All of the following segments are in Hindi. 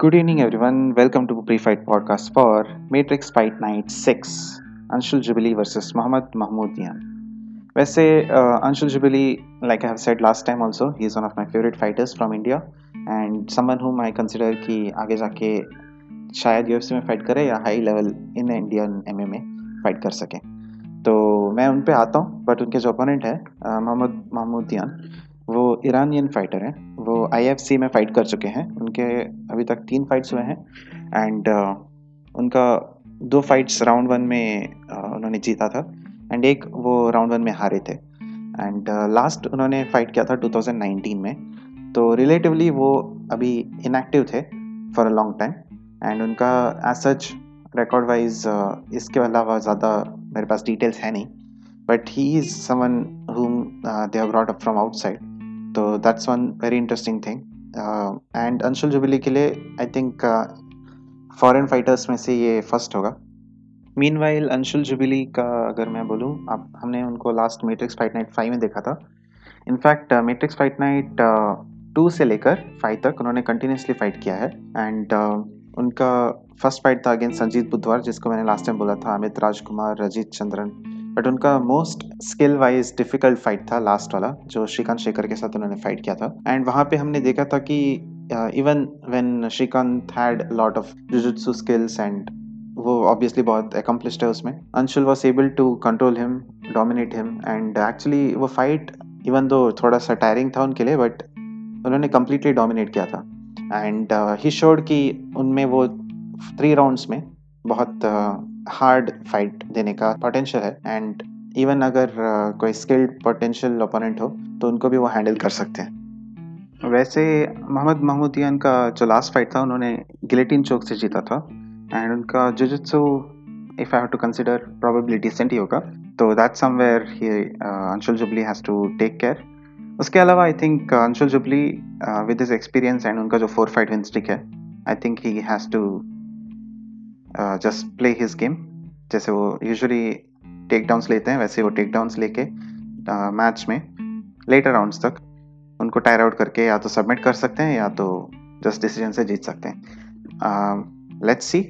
Good evening everyone welcome to pre fight podcast for Matrix fight night six Anshul Jubli versus Mohammad Mahmoudian वैसे Anshul Jubli like I have said last time also he is one of my favourite fighters from India and someone whom I consider कि आगे जाके शायद यू एफ़ सी में फाइट करें या high level in Indian M M A fight कर सकें। तो मैं उन पर आता हूँ बट उनके जो अपोनेंट है मोहम्मद महमूदियान वो ईरानियन फाइटर हैं। वो आईएफसी में फ़ाइट कर चुके हैं। उनके अभी तक तीन फाइट्स हुए हैं। एंड uh, उनका दो फाइट्स राउंड वन में uh, उन्होंने जीता था। एंड एक वो राउंड वन में हारे थे। एंड लास्ट uh, उन्होंने फाइट किया था 2019 में। तो रिलेटिवली वो अभी इनएक्टिव थे for a long time and उनका एज सच रिकॉर्ड वाइज इसके अलावा ज़्यादा मेरे पास डिटेल्स है नहीं। But he is someone whom they have brought up from outside तो that's one very interesting thing and Anshul Jubli के लिए आई थिंक फॉरेन फाइटर्स में से ये फ़र्स्ट होगा. मीन वाइल अंशुल जुबिली का अगर मैं बोलूँ आप हमने उनको last Matrix fight night five में देखा था. In fact Matrix fight night two से लेकर फाइव तक उन्होंने कंटिन्यूसली फाइट किया है. एंड uh, उनका फ़र्स्ट फाइट था अगेंस्ट संजीत बुधवार जिसको मैंने लास्ट टाइम बोला था अमित राजकुमार रजीत चंद्रन बट उनका most skill wise difficult fight था लास्ट वाला, जो श्रीकांत शेखर के साथ उन्होंने फाइट किया था। एंड वहाँ पे हमने देखा था कि even when Srikanth had lot of jujutsu skills and वो ऑब्वियसली बहुत अकम्पलिश्ड है उसमें Anshul was able to control him dominate him and actually वो फाइट इवन दो थोड़ा सा टायरिंग था उनके लिए बट उन्होंने कम्प्लीटली डोमिनेट किया था। एंड ही शोड कि उनमें वो थ्री राउंड्स में बहुत uh, हार्ड फाइट देने का पोटेंशियल है एंड इवन अगर uh, कोई स्किल्ड पोटेंशियल ओपोनेंट हो तो उनको भी वो हैंडल कर सकते हैं। वैसे मोहम्मद महमूदियान का जो लास्ट फाइट था उन्होंने गिलेटिन चौक से जीता था एंड उनका jujutsu if I have to consider probably decent ही होगा। तो that somewhere he Anshul Jubli has to take care उसके अलावा I think Anshul Jubli with his experience and उनका जो फोर फाइट विन स्टिक है I think he has to just play his game जैसे वो यूजुअली टेक डाउन्स लेते हैं वैसे वो टेक डाउन्स लेके मैच uh, में लेटर राउंड्स तक उनको टायर आउट करके या तो सबमिट कर सकते हैं या तो जस्ट डिसीज़न से जीत सकते हैं। Let's see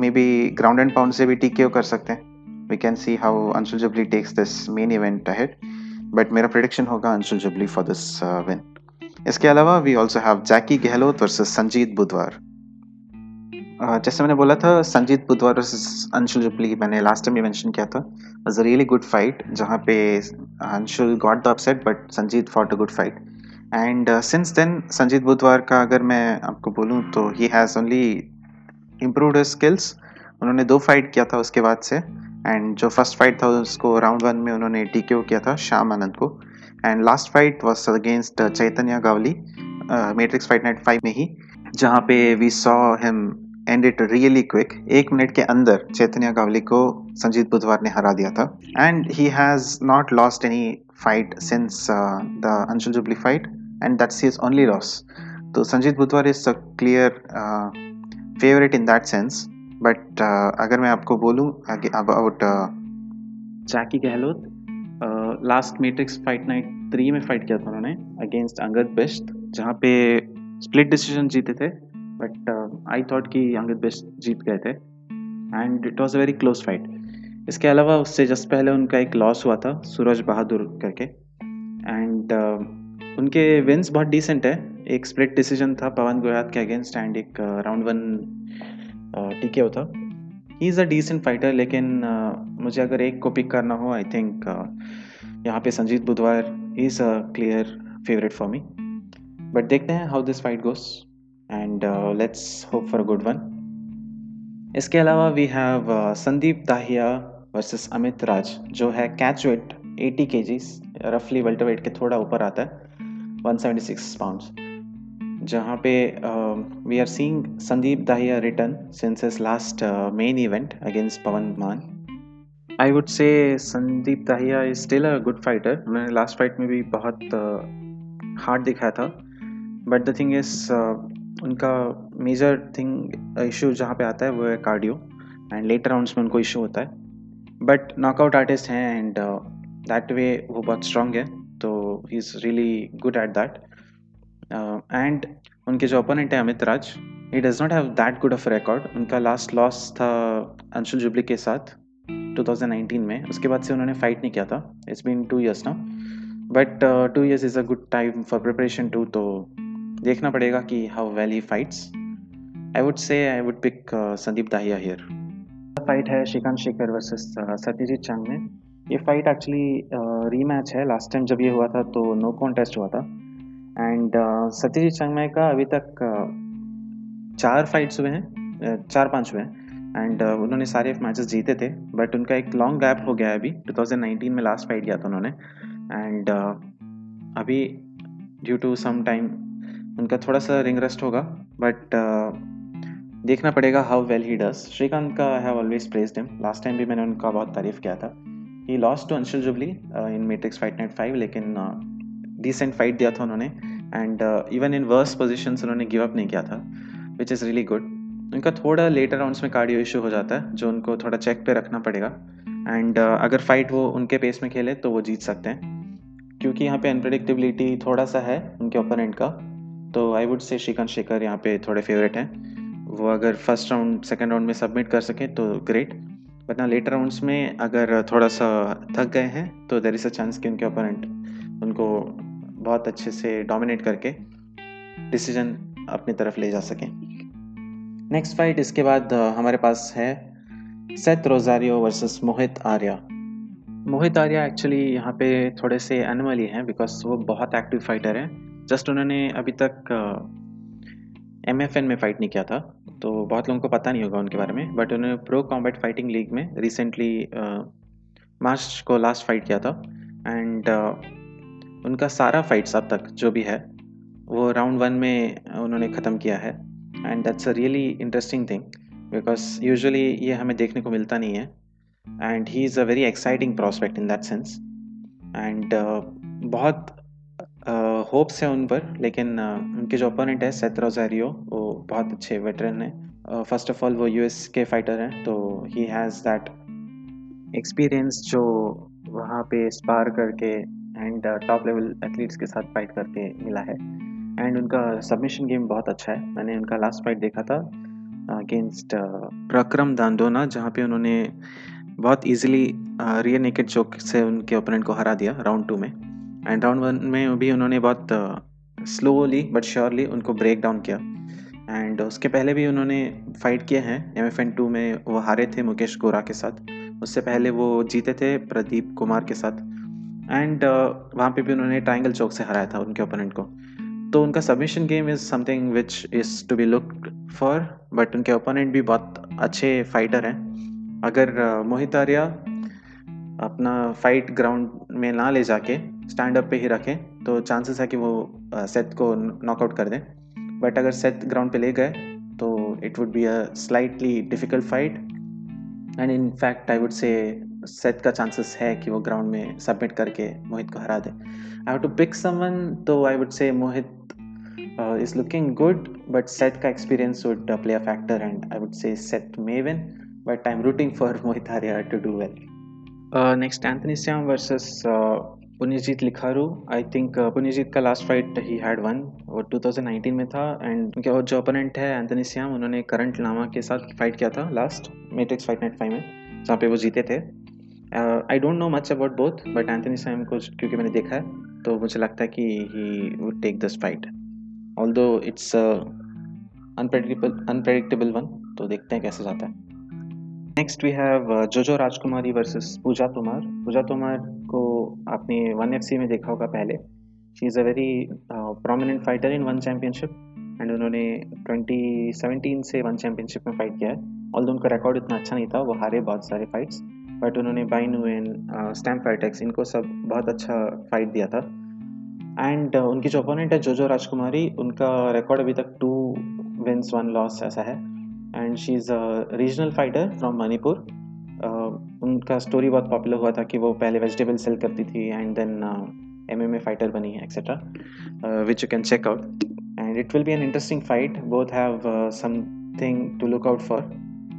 maybe ground and pound से भी टी कर सकते हैं। We can see how Anshul Jubli takes this main event ahead but मेरा प्रिडिक्शन होगा Anshul Jubli for this win इसके अलावा we also have Jackie Gehlot versus Sanjeet Budhwar जैसे मैंने बोला था, संजीत बुधवार वर्सेस अंशुल जुबली मैंने लास्ट टाइम भी मेंशन किया था। Was a really good fight जहाँ पे Anshul got the upset but Sanjeet fought a good fight and since then Sanjeet Budhwar का अगर मैं आपको बोलूँ तो he has only improved skills उन्होंने दो फाइट किया था उसके बाद से। एंड जो फ़र्स्ट फाइट था, उसको राउंड वन में उन्होंने टी किया था, श्याम आनंद को। And last fight was against Chaitanya Gawli Matrix Fight Night five में ही, जहाँ पे we saw him and it really quick एक मिनट के अंदर चैतन्य कावली को संजीत बुधवार ने हरा दिया था। And he has not lost any fight since the Anshul Jubli fight and that's his only loss तो Sanjeet Budhwar is a clear favourite in that sense but अगर मैं आपको बोलूँ about Jackie Gahlot last Matrix Fight Night three में फाइट किया था उन्होंने अगेंस्ट अंगद बेस्ट जहाँ पे स्प्लिट डिसीज़न जीते थे। बट आई थॉट कि अंगद बेस्ट जीत गए थे। And it was a very close fight इसके अलावा उससे जस्ट पहले उनका एक लॉस हुआ था सूरज बहादुर करके। एंड uh, उनके विन्स बहुत डिसेंट है। एक स्प्लिट डिसीज़न था पवन गोयात के अगेंस्ट एंड एक राउंड वन टीके होता he is a decent fighter लेकिन uh, मुझे अगर एक को पिक करना हो आई थिंक uh, यहाँ पे Sanjeet Budhwar is a clear favourite for me but देखते हैं how this fight goes and let's hope for good one इसके अलावा we have Sandeep Dahiya versus Amit Raj जो है कैच वेट 80 के रफली वेल्टर वेट के थोड़ा ऊपर आता है 176 पाउंड्स जहाँ पे we are seeing Sandeep Dahiya return since his last main event against Pawan Maan. I would say Sandeep Dahiya is still a good fighter उन्होंने लास्ट फाइट में भी बहुत हार्ड uh, दिखाया था. बट द थिंग इज़ उनका मेजर थिंग इशू जहाँ पे आता है, वो है कार्डियो एंड लेटर राउंड्स में उनको इशू होता है. बट नॉकआउट आर्टिस्ट हैं एंड दैट वे वो बहुत स्ट्रॉन्ग है. तो he is really good at that and उनके जो ओपोनेंट है Amit Raj he does not have that good of record उनका लास्ट लॉस था अंशुल जुबली के साथ 2019 में. उसके बाद से उन्होंने फाइट नहीं किया था. इट्स बीन टू ईयर्स ना but two years is a good time for preparation too तो देखना पड़ेगा कि how well he fights I would say I would pick Sandeep Dahiya here fight है श्रीकांत शेखर वर्सेस सत्यजीत चंग में. ये फाइट एक्चुअली रीमैच है. लास्ट टाइम जब ये हुआ था तो नो कॉन्टेस्ट हुआ था. एंड सत्यजीत चंगमय का अभी तक uh, चार फाइट्स हुए हैं. Uh, चार पाँच हुए हैं. एंड uh, उन्होंने सारे मैचेस जीते थे. बट उनका एक लॉन्ग गैप हो गया है अभी. 2019 में लास्ट फाइट किया था उन्होंने. एंड uh, अभी ड्यू टू सम टाइम उनका थोड़ा सा रिंग रेस्ट होगा बट uh, देखना पड़ेगा how well he does Shrikant का I have always praised him last time भी मैंने उनका बहुत तारीफ़ किया था। He lost to Anshul Jubli in Matrix Fight Night five लेकिन डिसेंट uh, फाइट दिया था उन्होंने। And even in worse position उन्होंने गिव अप नहीं किया था विच इज़ रियली गुड उनका थोड़ा लेटर राउंड्स में कार्डियो इशू हो जाता है जो उनको थोड़ा चेक पे रखना पड़ेगा। एंड uh, अगर फाइट वो उनके पेस में खेले तो वो जीत सकते हैं। क्योंकि यहाँ पे अनप्रडिक्टेबिलिटी थोड़ा सा है उनके ओपोनेंट का। तो आई वुड से श्रीकांत शेखर यहाँ पे थोड़े फेवरेट हैं। वो अगर फ़र्स्ट राउंड सेकेंड राउंड में सबमिट कर सकें तो ग्रेट बट ना लेटर राउंड्स में अगर थोड़ा सा थक गए हैं तो देर इज़ अ चांस कि उनके ओपोनेंट उनको बहुत अच्छे से डोमिनेट करके डिसीज़न अपनी तरफ़ ले जा सकें। नेक्स्ट फाइट इसके बाद हमारे पास है Seth Rosario versus Mohit Arya Mohit Arya actually यहाँ पे थोड़े से एनिमल ही हैं बिकॉज़ वो बहुत एक्टिव फाइटर हैं। जस्ट उन्होंने अभी तक एम एफ़ एन में फ़ाइट नहीं किया था तो बहुत लोगों को पता नहीं होगा उनके बारे में बट उन्होंने प्रो कॉम्बैट फाइटिंग लीग में रिसेंटली मार्च को लास्ट फाइट किया था एंड उनका सारा फाइट्स अब तक जो भी है, वो राउंड वन में उन्होंने ख़त्म किया है and that's a really interesting thing because usually ये हमें देखने को मिलता नहीं है and he is a very exciting prospect in that sense and बहुत होप्स है उन पर, लेकिन उनके जो अपोनेंट है सेथ रोजारियो वो बहुत अच्छे वेटरन हैं। फ़र्स्ट ऑफ़ ऑल वो यूएस के फाइटर हैं तो ही हैज़ दैट एक्सपीरियंस जो वहाँ पे स्पार करके एंड टॉप लेवल एथलीट्स के साथ फाइट करके मिला है। एंड उनका सबमिशन गेम बहुत अच्छा है। मैंने उनका लास्ट फाइट देखा था अगेंस्ट प्रक्रम दांदोना जहाँ पे उन्होंने बहुत इजीली रियर नेकेड चौक से उनके ओपोनेंट को हरा दिया राउंड टू में। एंड राउंड वन में भी उन्होंने बहुत स्लोली बट श्योरली उनको ब्रेक डाउन किया। एंड उसके पहले भी उन्होंने फाइट किए हैं। एम एफ़ एन टू में वो हारे थे मुकेश गोरा के साथ। उससे पहले वो जीते थे प्रदीप कुमार के साथ। एंड वहाँ पे भी उन्होंने ट्राइंगल चौक से हराया था उनके ओपोनेंट को। तो उनका submission game is something which is to be look for but उनके ओपोनेंट भी बहुत अच्छे फाइटर हैं। अगर मोहित आर्या अपना फाइट ग्राउंड में ना ले जाके स्टैंड अप पे ही रखें तो चांसेस है कि वो सेट uh, को नॉकआउट कर दें। बट अगर सेट ग्राउंड पे ले गए तो it would be a slightly difficult fight and in fact I would say Seth का चांसेस है कि वो ग्राउंड में सबमिट करके मोहित को हरा दे। I have to pick someone तो I would say Mohit is looking good but Seth का experience would play a factor and I would say Seth may win but I am rooting for Mohit Arya to do well next Anthony Shyam versus Punyajit Likharu I think Punyajit का last fight he had won वो 2019 में था एंड उनके और जो ओपोनेंट है एंथनी श्याम उन्होंने करंट लामा के साथ फाइट किया था last Matrix Fight Night five में, जहाँ पे वो जीते थे। I don't know much about both but Anthony Shyam को क्योंकि मैंने देखा है तो मुझे लगता है कि he would take this fight although it's unpredictable one तो देखते हैं कैसे जाता है। Next we have Jojo Rajkumari versus पूजा तोमार पूजा तोमार को आपने वन एफसी में देखा होगा पहले. She is a very prominent fighter in One Championship and उन्होंने 2017 से वन चैम्पियनशिप में फाइट किया है. ऑल दो उनका रिकॉर्ड इतना अच्छा नहीं था वो हारे बहुत सारे फाइट्स बट उन्होंने बाइन वेन स्टैम्प फाइटेक्स इनको सब बहुत अच्छा फाइट दिया था. एंड uh, उनकी जो अपोनेंट है जोजो राजकुमारी उनका रिकॉर्ड अभी तक टू विंस वन लॉस ऐसा है. And she is a regional fighter from Manipur उनका स्टोरी बहुत पॉपुलर हुआ था कि वो पहले वेजिटेबल सेल करती थी and then M M A fighter बनी है etcetera which you can check out and it will be an interesting fight both have something to look out for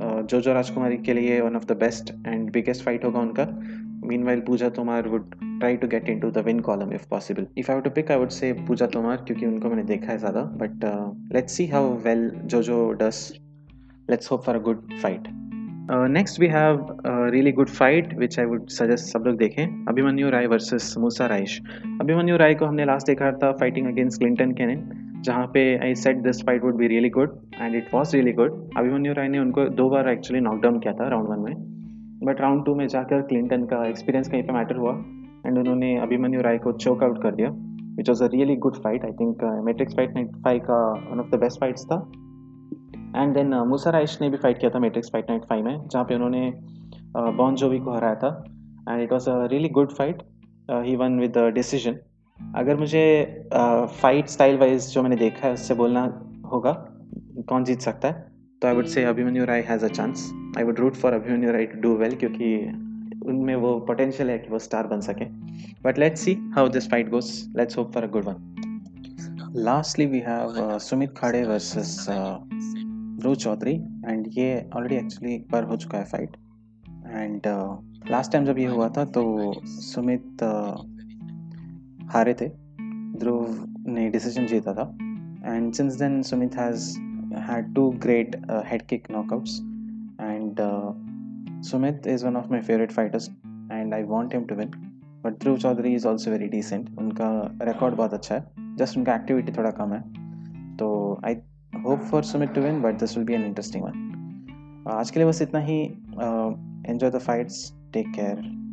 जो जो राजकुमारी के लिए one of the best and biggest fight होगा उनका. Meanwhile Puja Tomar would try to get into the win column if possible if I to pick I would say Puja Tomar, क्योंकि उनको मैंने देखा है ज़्यादा. But let's let's see how well Jojo does. Let's hope for a good fight. Next we have a really good fight, which I would suggest सब लोग देखें. अभिमन्यु राय वर्सेस मूसा राइश अभिमन्यु राय को हमने लास्ट देखा था फाइटिंग अगेंस्ट क्लिंटन कैनन जहाँ पे I said this fight would be really good and it was really good Abhimanyu Rai ने उनको दो बार एक्चुअली नॉकडाउन किया था राउंड वन में. बट राउंड टू में जाकर क्लिंटन का एक्सपीरियंस कहीं पे मैटर हुआ एंड उन्होंने अभिमन्यु राय को चोक आउट कर दिया which was a really good fight I think Matrix Fight Night five का one of the best fights था. एंड देन मूसा राइश ने भी फाइट किया था मेट्रिक्स फाइट नाइट फाइव में जहाँ पे उन्होंने बॉन uh, जोवी को हराया था। And it was a really good fight he won with decision अगर मुझे फाइट स्टाइल वाइज जो मैंने देखा है उससे बोलना होगा कौन जीत सकता है? तो I would say Abhimanyu Rai has a chance I would root for Abhimanyu Rai to do well क्योंकि उनमें वो पोटेंशियल है कि वो स्टार बन सके। But let's see how this fight goes let's hope for a good one lastly we have Sumit Khade versus Dhruv Chaudhary and ये ऑलरेडी एक्चुअली एक बार हो चुका है फाइट एंड लास्ट टाइम जब ये हुआ था तो सुमित uh, हारे थे. ध्रुव ने डिसीज़न जीता था. And since then Sumit has had two great head kick knockouts and Sumit is one of my favourite fighters and I want him to win but Dhruv Chaudhary is also very decent उनका रिकॉर्ड बहुत अच्छा है. जस्ट उनका एक्टिविटी थोड़ा कम है. तो I hope for Sumit to win but this will be an interesting one आज के लिए बस इतना ही enjoy the fights take care